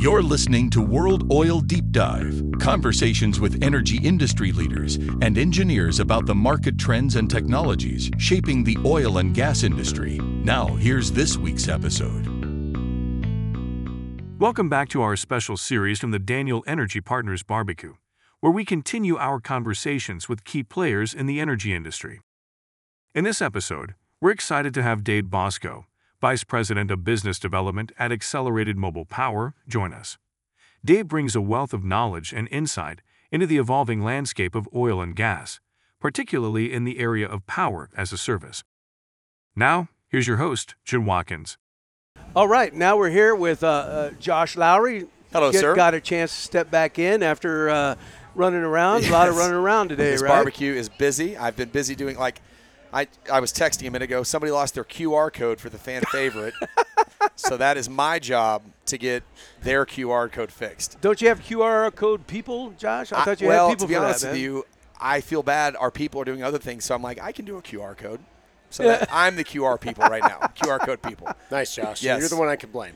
You're listening to World Oil Deep Dive conversations with energy industry leaders and engineers about the market trends and technologies shaping the oil and gas industry. Now, here's this week's episode. Welcome back to our special series from the Daniel Energy Partners Barbecue, where we continue our conversations with key players in the energy industry. In this episode, we're excited to have Dave Bosco, Vice President of Business Development at Accelerated Mobile Power, join us. Dave brings a wealth of knowledge and insight into the evolving landscape of oil and gas, particularly in the area of power as a service. Now, here's your host, Jim Watkins. All right, now we're here with uh, uh, Josh Lowry. Hello, Get- sir. Got a chance to step back in after uh, running around. A lot of running around today, This right? barbecue is busy. I've been busy doing like I I was texting a minute ago. Somebody lost their QR code for the fan favorite, so that is my job to get their QR code fixed. Don't you have QR code people, Josh? I thought you well, had people Well, to be for honest that, with you, I feel bad. Our people are doing other things, so I'm like, I can do a QR code. So that, I'm the QR people right now. QR code people. Nice, Josh. Yes. You're the one I can blame.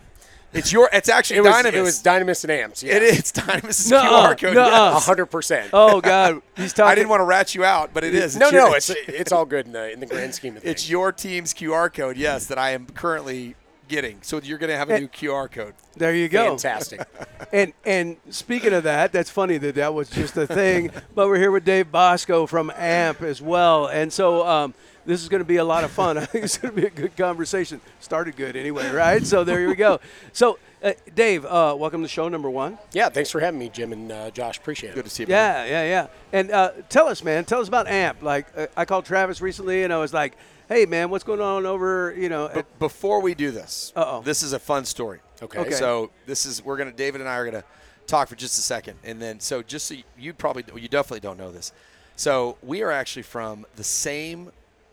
It's your. It's actually It was, Dynamis. it was Dynamis and Amps. Yeah. It is Dynamis' Nuh-uh, QR code. nuh-uh. yes. 100%. Oh God, he's talking. I didn't want to rat you out, but it is. no, It's your- no, it's it's all good in the in the grand scheme of things. It's your team's QR code, yes, that I am currently getting. So you're going to have a Eh. new QR code. There you go. fantastic. And and speaking of that, that's funny that that was just a thing. but we're here with Dave Bosco from AMP as well, and so um, this is going to be a lot of fun. I think it's going to be a good conversation. Started good anyway, right? So there we go. So uh, Dave, uh, welcome to show number one. yeah, thanks for having me, Jim and uh, Josh. Appreciate it. Good to see you. man. Yeah, yeah, yeah. And uh, tell us, man. Tell us about AMP. Like uh, I called Travis recently, and I was like, "Hey, man, what's going on over? You know, at, Before we do this, Uh-oh. this is a fun story. Okay. Okay. So this is we're gonna David and I are gonna talk for just a second, and then so just so you, you probably you definitely don't know this. So we are actually from the same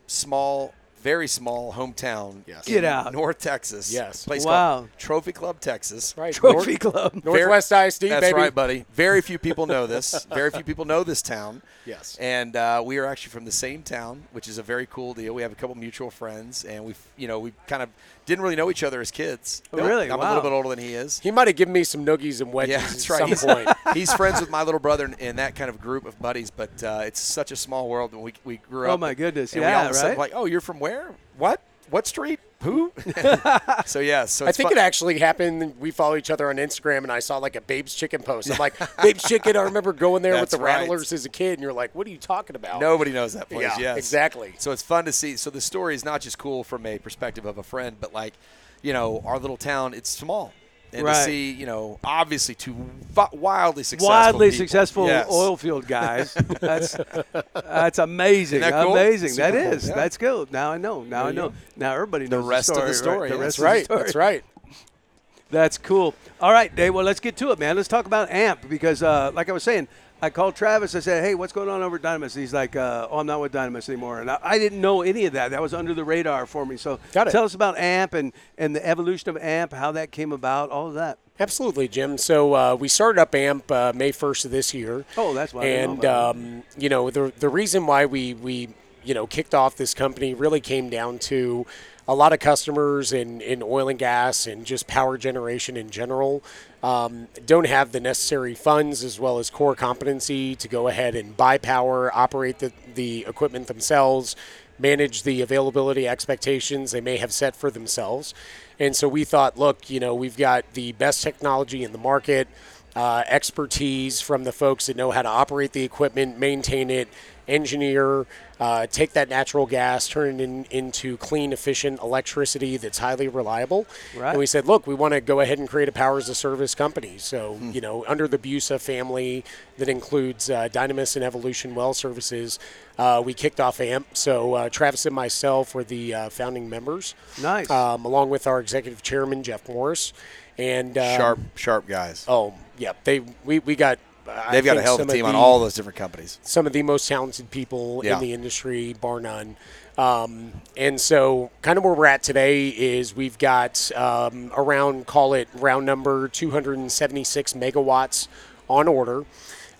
small, very small hometown. Yes. Get in out. North Texas. Yes. Place Wow. called Trophy Club, Texas. Right. Trophy Club. Northwest ISD, That's baby. right, buddy. Very few people know this. Very few people know this town. Yes. And uh, we are actually from the same town, which is a very cool deal. We have a couple mutual friends, and we, you know, we kind of didn't really know each other as kids. Oh, really? I'm a little bit older than he is. He might have given me some noogies and wedges Yeah, at that's right. some He's, point. he's friends with my little brother and, in that kind of group of buddies, but uh, it's such a small world. And we, we grew up. Oh, my goodness. and Yeah, all of right? Like, oh, you're from where? What? What street? Who? so yeah. So I think fun. it actually happened. We follow each other on Instagram, and I saw like a Babe's Chicken post. I'm like, Babe's Chicken. I remember going there with the right. Rattlers as a kid, and you're like, what are you talking about? Nobody knows that place. Yeah, yes. exactly. So it's fun to see. So the story is not just cool from a perspective of a friend, but like, you know, our little town, it's small. And Right. to see, you know, obviously two wildly successful Wildly people. successful Yes. oil field guys. That's that's amazing. That cool? Amazing. That cool. is. Yeah. That's cool. Now I know. Now I know. Now everybody knows the rest of story, the story, Right? The rest That's of right. the story. That's right. That's cool. All right, Dave. Well, let's get to it, man. Let's talk about AMP because, uh, like I was saying, I called Travis. I said, "Hey, what's going on over at Dynamis?" He's like, uh, "Oh, I'm not with Dynamis anymore." And I, I didn't know any of that. That was under the radar for me. So, tell us about AMP and and the evolution of AMP, how that came about, all of that. Absolutely, Jim. So uh, we started up AMP uh, May 1st of this year. Oh, that's why know And um, you know the the reason why we we you know kicked off this company really came down to a lot of customers in, in oil and gas and just power generation in general um, don't have the necessary funds as well as core competency to go ahead and buy power, operate the, the equipment themselves, manage the availability expectations they may have set for themselves. And so we thought, look, you know, we've got the best technology in the market, uh, expertise from the folks that know how to operate the equipment, maintain it, engineer, uh, take that natural gas, turn it in, into clean, efficient electricity that's highly reliable. Right. And we said, look, we want to go ahead and create a power as a service company. So, you know, under the Busa family that includes uh, Dynamis and Evolution Well Services, uh, we kicked off AMP. So uh, Travis and myself were the uh, founding members. Nice. Um, along with our executive chairman, Jeff Morris. And um, Sharp, sharp guys. Oh, yeah. They we, we got. They've got a hell of a team on the- all those different companies. some of the most talented people Yeah. in the industry, bar none. Um, and so, kind of where we're at today is we've got um, around, call it round number, 276 megawatts on order.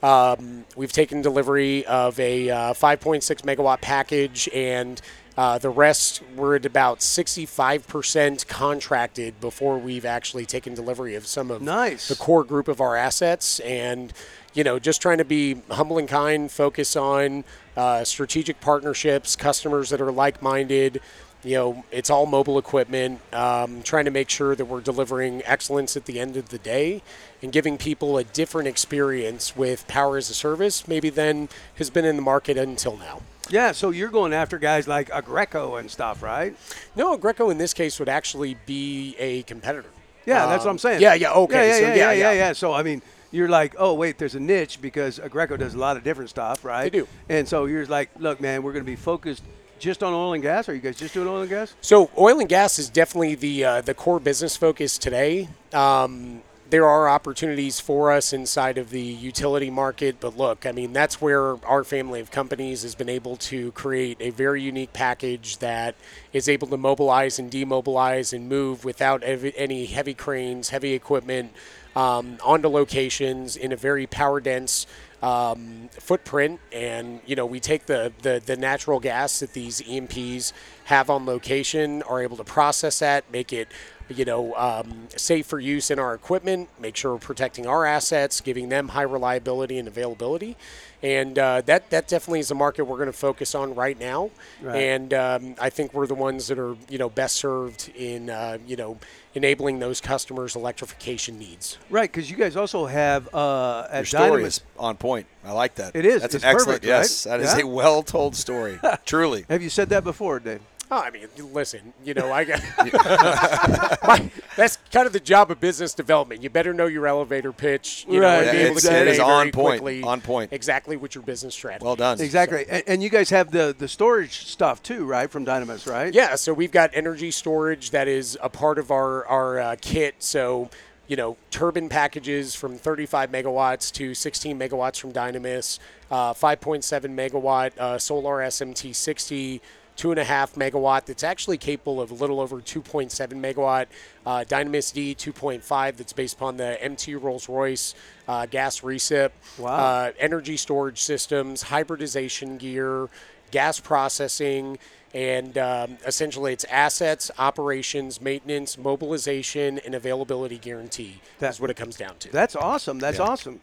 Um, we've taken delivery of a uh, 5.6 megawatt package and Uh, the rest, we're at about 65% contracted before we've actually taken delivery of some of Nice. the core group of our assets. And, you know, just trying to be humble and kind, focus on uh, strategic partnerships, customers that are like minded. You know, it's all mobile equipment, um, trying to make sure that we're delivering excellence at the end of the day and giving people a different experience with power as a service, maybe than has been in the market until now. Yeah, so you're going after guys like Aggreko and stuff, right? No, Aggreko in this case would actually be a competitor. Yeah, that's what Um, I'm saying. Yeah, yeah, okay. Yeah, yeah, so yeah, yeah, yeah, yeah, So I mean, you're like, oh wait, there's a niche because Aggreko does a lot of different stuff, right? They do. And so you're like, look, man, we're going to be focused just on oil and gas. Are you guys just doing oil and gas? So oil and gas is definitely the uh, the core business focus today. Um, there are opportunities for us inside of the utility market, but look, I mean that's where our family of companies has been able to create a very unique package that is able to mobilize and demobilize and move without ev- any heavy cranes, heavy equipment um, onto locations in a very power dense um, footprint, and you know we take the, the the natural gas that these E&Ps have on location, are able to process that, make it you know um, safe for use in our equipment, make sure we're protecting our assets, giving them high reliability and availability, and uh, that that definitely is a market we're going to focus on right now, Right. and um, I think we're the ones that are you know best served in uh, you know enabling those customers' electrification needs. Right, because you guys also have uh, Your story Dynamis. is on point. I like that. It is. That's It's an excellent. right? yes, that is Yeah? a well-told story. Truly. Have you said that before, Dave? Oh, I mean, listen, you know, I got my, that's kind of the job of business development. You better know your elevator pitch, you Right, know, and be able it's- to it convey is very on point, quickly on point. exactly what your business strategy. Well done. Exactly. And, and you guys have the the storage stuff too, right? From Dynamis, right? Yeah, so we've got energy storage that is a part of our our uh, kit. So you know, turbine packages from 35 megawatts to 16 megawatts from Dynamis, uh, 5.7 megawatt uh, solar SMT 60. Two and a half megawatt that's actually capable of a little over 2.7 megawatt. Uh, Dynamis D 2.5 that's based upon the MTU Rolls Royce uh, gas recip. Wow. Uh, energy storage systems, hybridization gear, gas processing, and um, essentially it's assets, operations, maintenance, mobilization, and availability guarantee. That's what it comes down to. That's awesome. That's awesome.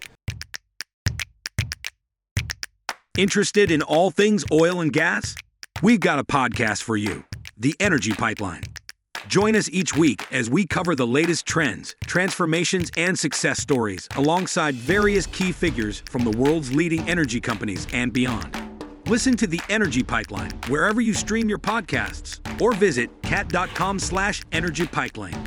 Interested in all things oil and gas? We've got a podcast for you The Energy Pipeline. Join us each week as we cover the latest trends, transformations, and success stories alongside various key figures from the world's leading energy companies and beyond. Listen to The Energy Pipeline wherever you stream your podcasts or visit cat.com slash energy pipeline.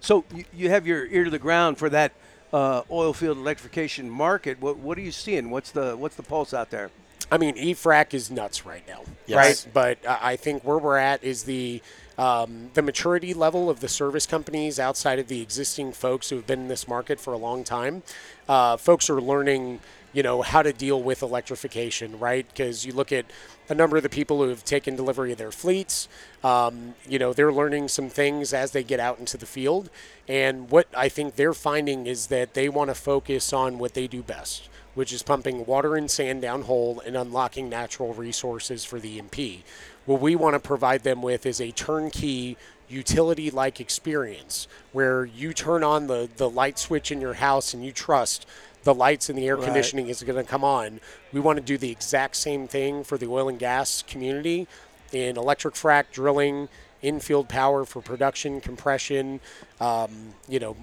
So you, have your ear to the ground for that uh, oil field electrification market. What what are you seeing? What's the what's the pulse out there? I mean, E-frac is nuts right now, Yes. right? But I I think where we're at is the um, the maturity level of the service companies outside of the existing folks who have been in this market for a long time. Uh, folks are learning, you know, how to deal with electrification, right? Because you look at a number of the people who have taken delivery of their fleets. Um, you know, they're learning some things as they get out into the field. And what I think they're finding is that they want to focus on what they do best which is pumping water and sand down hole and unlocking natural resources for the E&P. What we want to provide them with is a turnkey utility like experience where you turn on the, the light switch in your house and you trust the lights and the air Right. conditioning is going to come on. We want to do the exact same thing for the oil and gas community in electric frac drilling, infield power for production, compression, um, you know,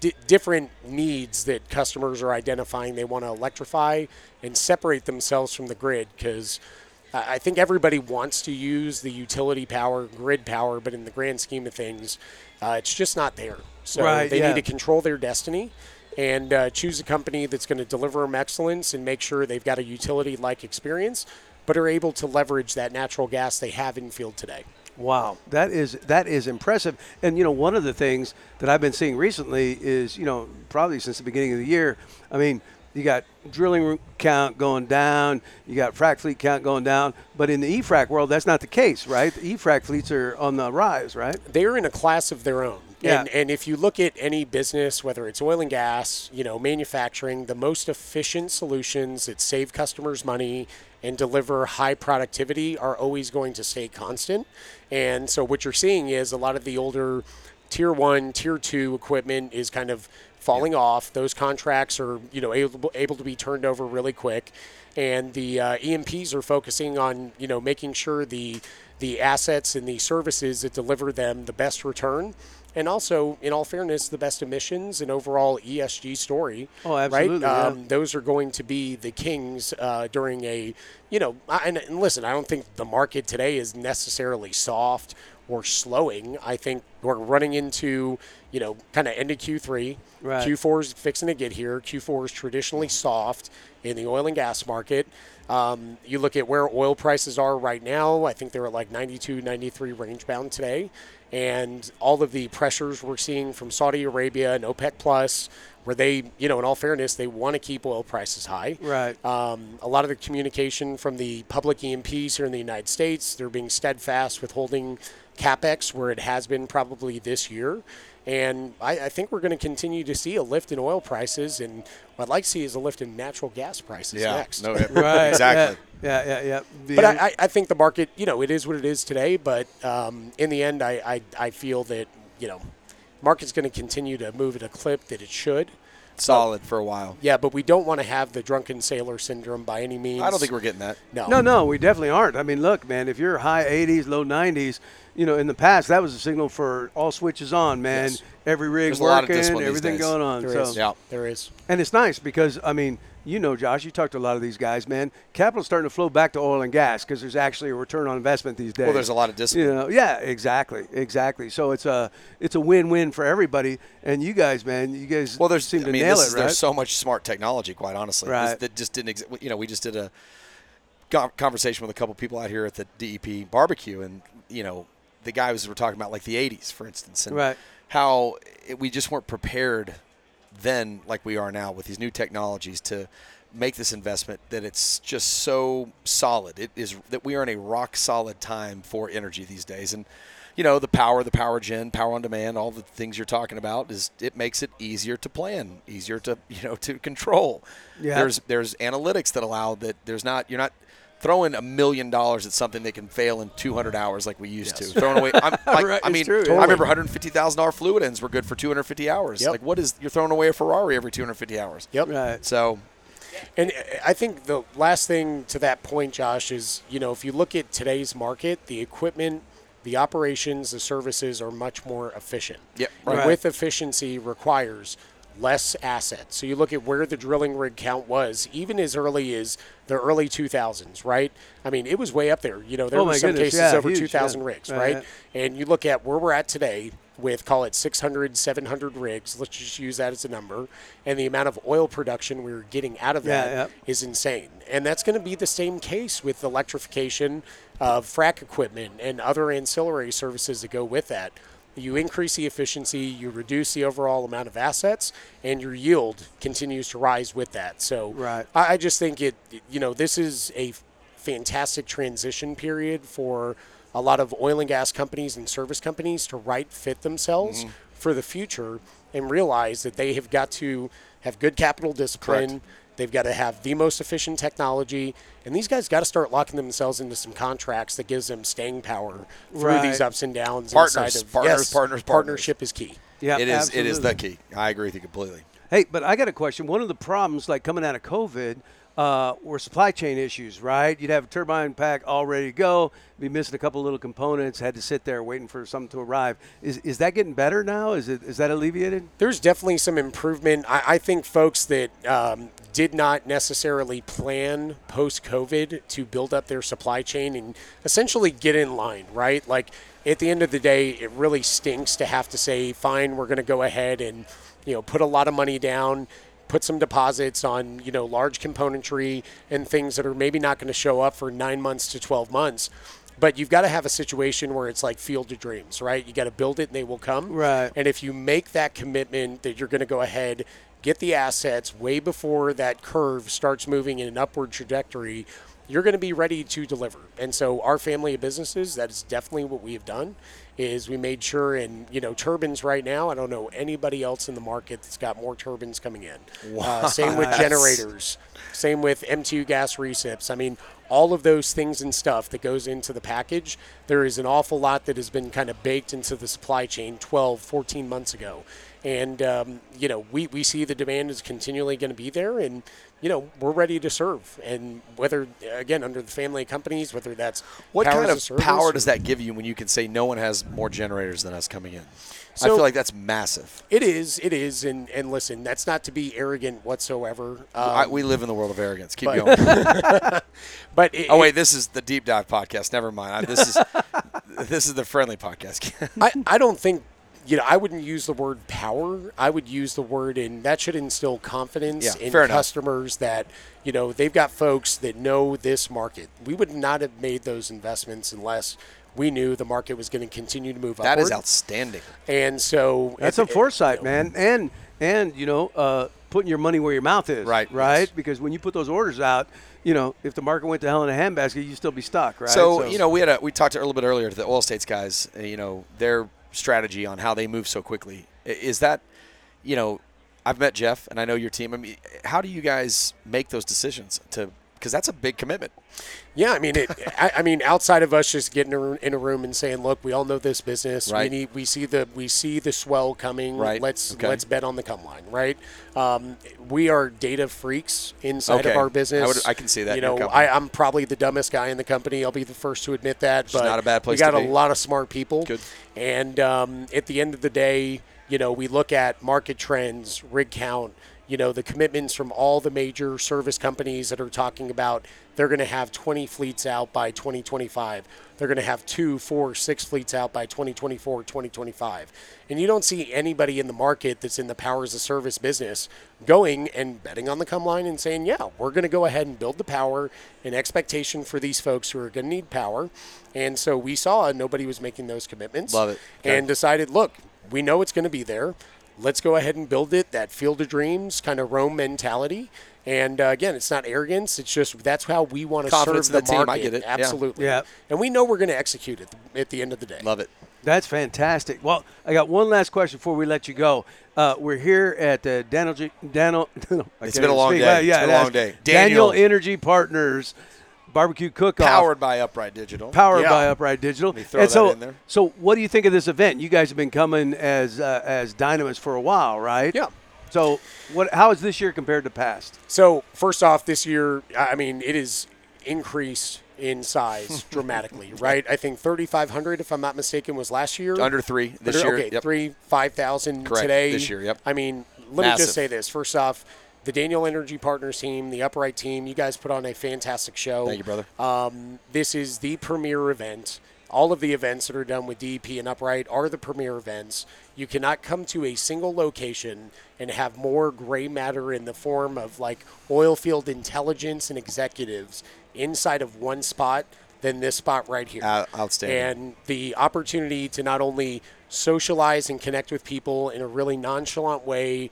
di- different needs that customers are identifying they want to electrify and separate themselves from the grid because I I think everybody wants to use the utility power, grid power, but in the grand scheme of things, uh, it's just not there. So Right, they yeah. need to control their destiny and uh, choose a company that's going to deliver them excellence and make sure they've got a utility like experience, but are able to leverage that natural gas they have in field today. Wow, that is that is impressive. And you know, one of the things that I've been seeing recently is, you know, probably since the beginning of the year. I mean, you got drilling count going down, you got frac fleet count going down, but in the E-frac world, that's not the case, right? The E-frac fleets are on the rise, right? they're in a class of their own. Yeah. And, and if you look at any business, whether it's oil and gas, you know, manufacturing, the most efficient solutions that save customers money and deliver high productivity are always going to stay constant. And so what you're seeing is a lot of the older tier one, tier two equipment is kind of falling off. Those contracts are, you know, able, able to be turned over really quick. And the uh, E&Ps are focusing on, you know, making sure the the assets and the services that deliver them the best return and also in all fairness the best emissions and overall esg story Oh, absolutely, right yeah. um, those are going to be the kings uh, during a you know and, and listen i don't think the market today is necessarily soft or slowing. I think we're running into you know kind of end of q3 Right. q4 is fixing to get here. Q4 is traditionally soft in the oil and gas market. Um, you look at where oil prices are right now i think they're at like 92 93 range bound today and all of the pressures we're seeing from saudi arabia and opec plus where they you know in all fairness they want to keep oil prices high Right. um, a lot of the communication from the public E&Ps here in the United States, they're being steadfast with holding capex where it has been probably this year. And I, I think we're going to continue to see a lift in oil prices, and what I'd like to see is a lift in natural gas prices Yeah. next. No, yeah, Right. exactly. Yeah, yeah, yeah. yeah. The- But I, I, I think the market, you know, it is what it is today. But um, in the end, I, I, I feel that you know, market's going to continue to move at a clip that it should. Solid for a while. Yeah, but we don't want to have the drunken sailor syndrome by any means. I don't think we're getting that. no. No, no, we definitely aren't. I mean, look, man, if you're high 80s, low 90s, you know, in the past, that was a signal for all switches on, man. Yes. Every rig There's a lot of working, everything going on. There so, is. Yeah. There is. and it's nice because I mean, you know, Josh, you talked to a lot of these guys, man. Capital's starting to flow back to oil and gas because there's actually a return on investment these days. Well, there's a lot of discipline. You know, yeah, exactly, exactly. So it's a it's a win-win for everybody. And you guys, man, you guys Well, there's seem to I mean, nail it, right? there's so much smart technology, quite honestly, Right. that just didn't exist. You know, we just did a conversation with a couple people out here at the DEP barbecue, and you know, the guys were talking about like the '80s, for instance, and Right. how it, we just weren't prepared then, like we are now, with these new technologies to make this investment. That it's just so solid. It is that we are in a rock solid time for energy these days, and you know the power, the power gen, power on demand, all the things you're talking about is it makes it easier to plan, easier to you know to control. Yeah. There's there's analytics that allow that there's not you're not throwing a million dollars at something that can fail in 200 hours like we used to. Throwing away. I'm, like, Right, I mean, true, I remember 150 thousand dollar fluid ends were good for 250 hours. Yep. Like what is you're throwing away a Ferrari every 250 hours? Yep. right. So And I think the last thing to that point, Josh, is you know if you look at today's market, the equipment, the operations, the services are much more efficient. Yep, And right. with efficiency requires less assets. So you look at where the drilling rig count was, even as early as the early 2000s, right? I mean, it was way up there. You know, there Oh, were some goodness, cases yeah, over huge, 2,000 yeah. rigs, Right. And you look at where we're at today with call it 600 700 rigs let's just use that as a number and the amount of oil production we we're getting out of that yeah. is insane. And that's going to be the same case with electrification of frac equipment and other ancillary services that go with that. You increase the efficiency, you reduce the overall amount of assets, and your yield continues to rise with that. So Right. I, I just think it, you know, this is a fantastic transition period for a lot of oil and gas companies and service companies to right fit themselves Mm-hmm. for the future and realize that they have got to have good capital discipline. Correct. They've got to have the most efficient technology, and these guys got to start locking themselves into some contracts that gives them staying power through Right. these ups and downs. Partners, inside of, partners, yes, partners, partners. Partnership is key. Yeah, it is it is the key. I agree with you completely. Hey, but I got a question. One of the problems, like coming out of COVID, uh, were supply chain issues, right? You'd have a turbine pack all ready to go, be missing a couple little components, had to sit there waiting for something to arrive. Is, is that getting better now? Is it is that alleviated? There's definitely some improvement. I, I think folks that um, did not necessarily plan post COVID to build up their supply chain and essentially get in line, right? Like at the end of the day, it really stinks to have to say, fine, we're going to go ahead and you know put a lot of money down. Put some deposits on, you know, large componentry and things that are maybe not going to show up for nine months to 12 months. But you've got to have a situation where it's like field of dreams, right? You got to build it and they will come. Right. And if you make that commitment that you're going to go ahead, get the assets way before that curve starts moving in an upward trajectory, you're going to be ready to deliver. And so, our family of businesses, that is definitely what we have done. Is we made sure, and you know, turbines right now. I don't know anybody else in the market that's got more turbines coming in. Uh, same with generators. Same with MTU gas recips. I mean, all of those things and stuff that goes into the package. There is an awful lot that has been kind of baked into the supply chain 12, 14 months ago. And, um, you know, we, we see the demand is continually going to be there. And, you know, we're ready to serve. And whether, again, under the family companies, whether that's What kind of power does that give you when you can say no one has more generators than us coming in? I feel like that's massive. It is, it is, and and listen, that's not to be arrogant whatsoever. Um, I, we live in the world of arrogance. Keep but- going. but it, oh wait, this is the deep dive podcast. Never mind. I, this is this is the friendly podcast. I, I don't think you know I wouldn't use the word power. I would use the word and that should instill confidence Yeah, in fair enough. customers that you know they've got folks that know this market. We would not have made those investments unless we knew the market was going to continue to move up. that is upward. outstanding. And so That's it- some it- foresight, you know, man, and and you know, uh, putting your money where your mouth is. Right, Right. yes. Because when you put those orders out, you know, if the market went to hell in a handbasket, you'd still be stuck, right? So, you know, we had a we talked a little bit earlier to the oil states guys. uh, You know, their strategy on how they move so quickly is that, you know, I've met Jeff and I know your team. I mean, how do you guys make those decisions to? Because that's a big commitment. Yeah, I mean, it, I, I mean, outside of us just getting in a- room and saying, "Look, we all know this business. Right. We need, we see the, we see the swell coming. Right. Let's Okay. let's bet on the come line, right? Um, we are data freaks inside Okay. of our business. I would- I can see that You know. I, I'm probably the dumbest guy in the company. I'll be the first to admit that. but not a bad place We got a lot of smart people. Good. And um, at the end of the day, you know, we look at market trends, rig count, you know, the commitments from all the major service companies that are talking about they're going to have 20 fleets out by 2025. They're going to have two, four, six fleets out by 2024, 2025. And you don't see anybody in the market that's in the power as a service business going and betting on the come line and saying, yeah, we're going to go ahead and build the power in expectation for these folks who are going to need power. And so we saw nobody was making those commitments. Love it. Okay. And decided, look, we know it's going to be there. Let's go ahead and build it. That field of dreams kind of Rome mentality. And uh, again, it's not arrogance. It's just that's how we want to serve Confidence in the the team. I get it. Absolutely. Yeah. And we know we're going to execute it at the end of the day. Love it. That's fantastic. Well, I got one last question before we let you go. Uh, we're here at uh, Daniel. G- Daniel. I It's can't been a long speak. day. Well, It's yeah, been a long day. Daniel, Daniel. Energy Partners barbecue cook-off. Powered by Upright Digital. powered Yeah. by Upright Digital. me throw and that so, in there. so what do you think of this event? You guys have been coming as uh, as Dynamis for a while, right? Yeah. So, what? How is this year compared to past? So first off, this year, I mean, it is increased in size dramatically, right? I think 3,500, if I'm not mistaken, was last year. Under three this Under- year. Okay, Yep. three, 5,000 today. this year, yep. I mean, let me just say this. First off, the Daniel Energy Partners team, the Upright team, you guys put on a fantastic show. Thank you, brother. Um, this is the premier event. All of the events that are done with DEP and Upright are the premier events. You cannot come to a single location and have more gray matter in the form of like oil field intelligence and executives inside of one spot than this spot right here. Out- outstanding. And the opportunity to not only socialize and connect with people in a really nonchalant way,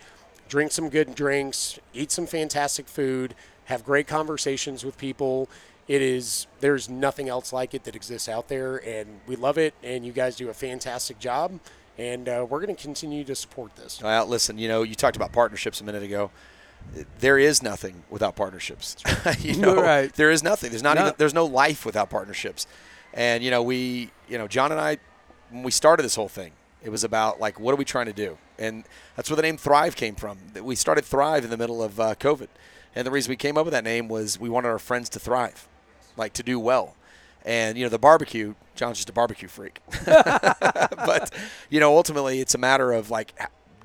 drink some good drinks, eat some fantastic food, have great conversations with people. It is there's nothing else like it that exists out there, and we love it. And you guys do a fantastic job, and uh, we're going to continue to support this. Well, listen, you know, you talked about partnerships a minute ago. There is nothing without partnerships. you know, Right. there is nothing. There's not No. even there's no life without partnerships. And you know, we, you know, John and I when we started this whole thing, it was about like what are we trying to do? And that's where the name Thrive came from. We started Thrive in the middle of uh, COVID. And the reason we came up with that name was we wanted our friends to thrive, like to do well. And you know, the barbecue, John's just a barbecue freak. but you know, ultimately, it's a matter of like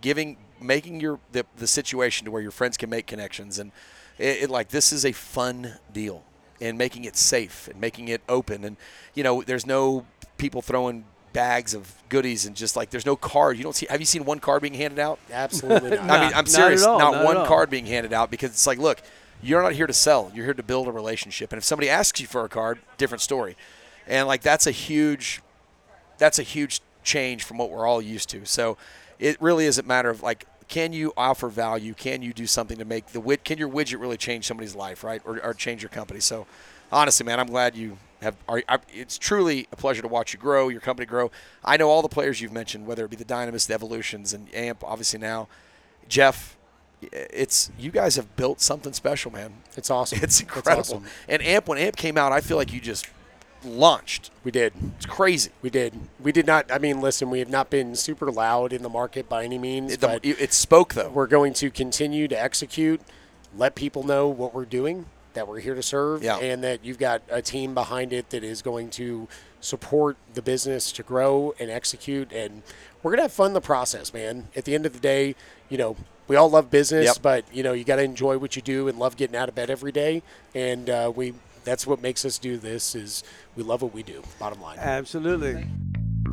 giving, making your the, the situation to where your friends can make connections, and it, it like this is a fun deal, and making it safe and making it open, and you know, there's no people throwing bags of goodies and just like there's no card. You don't see. Have you seen one card being handed out? Absolutely not. I mean, I'm serious. at all, Not, not one card being handed out because it's like, look, you're not here to sell. You're here to build a relationship. And if somebody asks you for a card, different story. And like that's a huge, that's a huge change from what we're all used to. So it really is a matter of like, can you offer value? Can you do something to make the wid? Can your widget really change somebody's life, right, or, or change your company? So honestly, man, I'm glad you have. Are, I, it's truly a pleasure to watch you grow, your company grow. I know all the players you've mentioned, whether it be the Dynamis, the Evolutions, and AMP, obviously now. Jeff, it's you guys have built something special, man. It's awesome. It's incredible. awesome. And AMP, when AMP came out, I feel like you just launched. We did. It's crazy. We did. We did not. I mean, listen, we have not been super loud in the market by any means, It, but the, it spoke though. we're going to continue to execute, let people know what we're doing, that we're here to serve, Yeah. and that you've got a team behind it that is going to support the business to grow and execute. And we're going to have fun the process, man. At the end of the day, you know, we all love business, Yep. but, you know, you got to enjoy what you do and love getting out of bed every day. And uh, we. That's what makes us do this is we love what we do. Bottom line. Absolutely.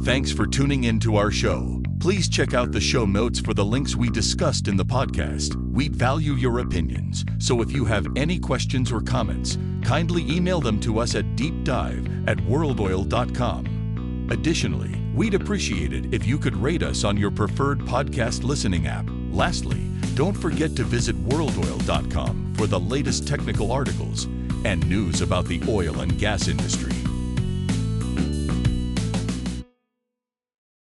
Thanks for tuning in to our show. Please check out the show notes for the links we discussed in the podcast. We value your opinions, so if you have any questions or comments, kindly email them to us at deepdive at worldoil.com. Additionally, we'd appreciate it if you could rate us on your preferred podcast listening app. Lastly, don't forget to visit worldoil.com for the latest technical articles and news about the oil and gas industry.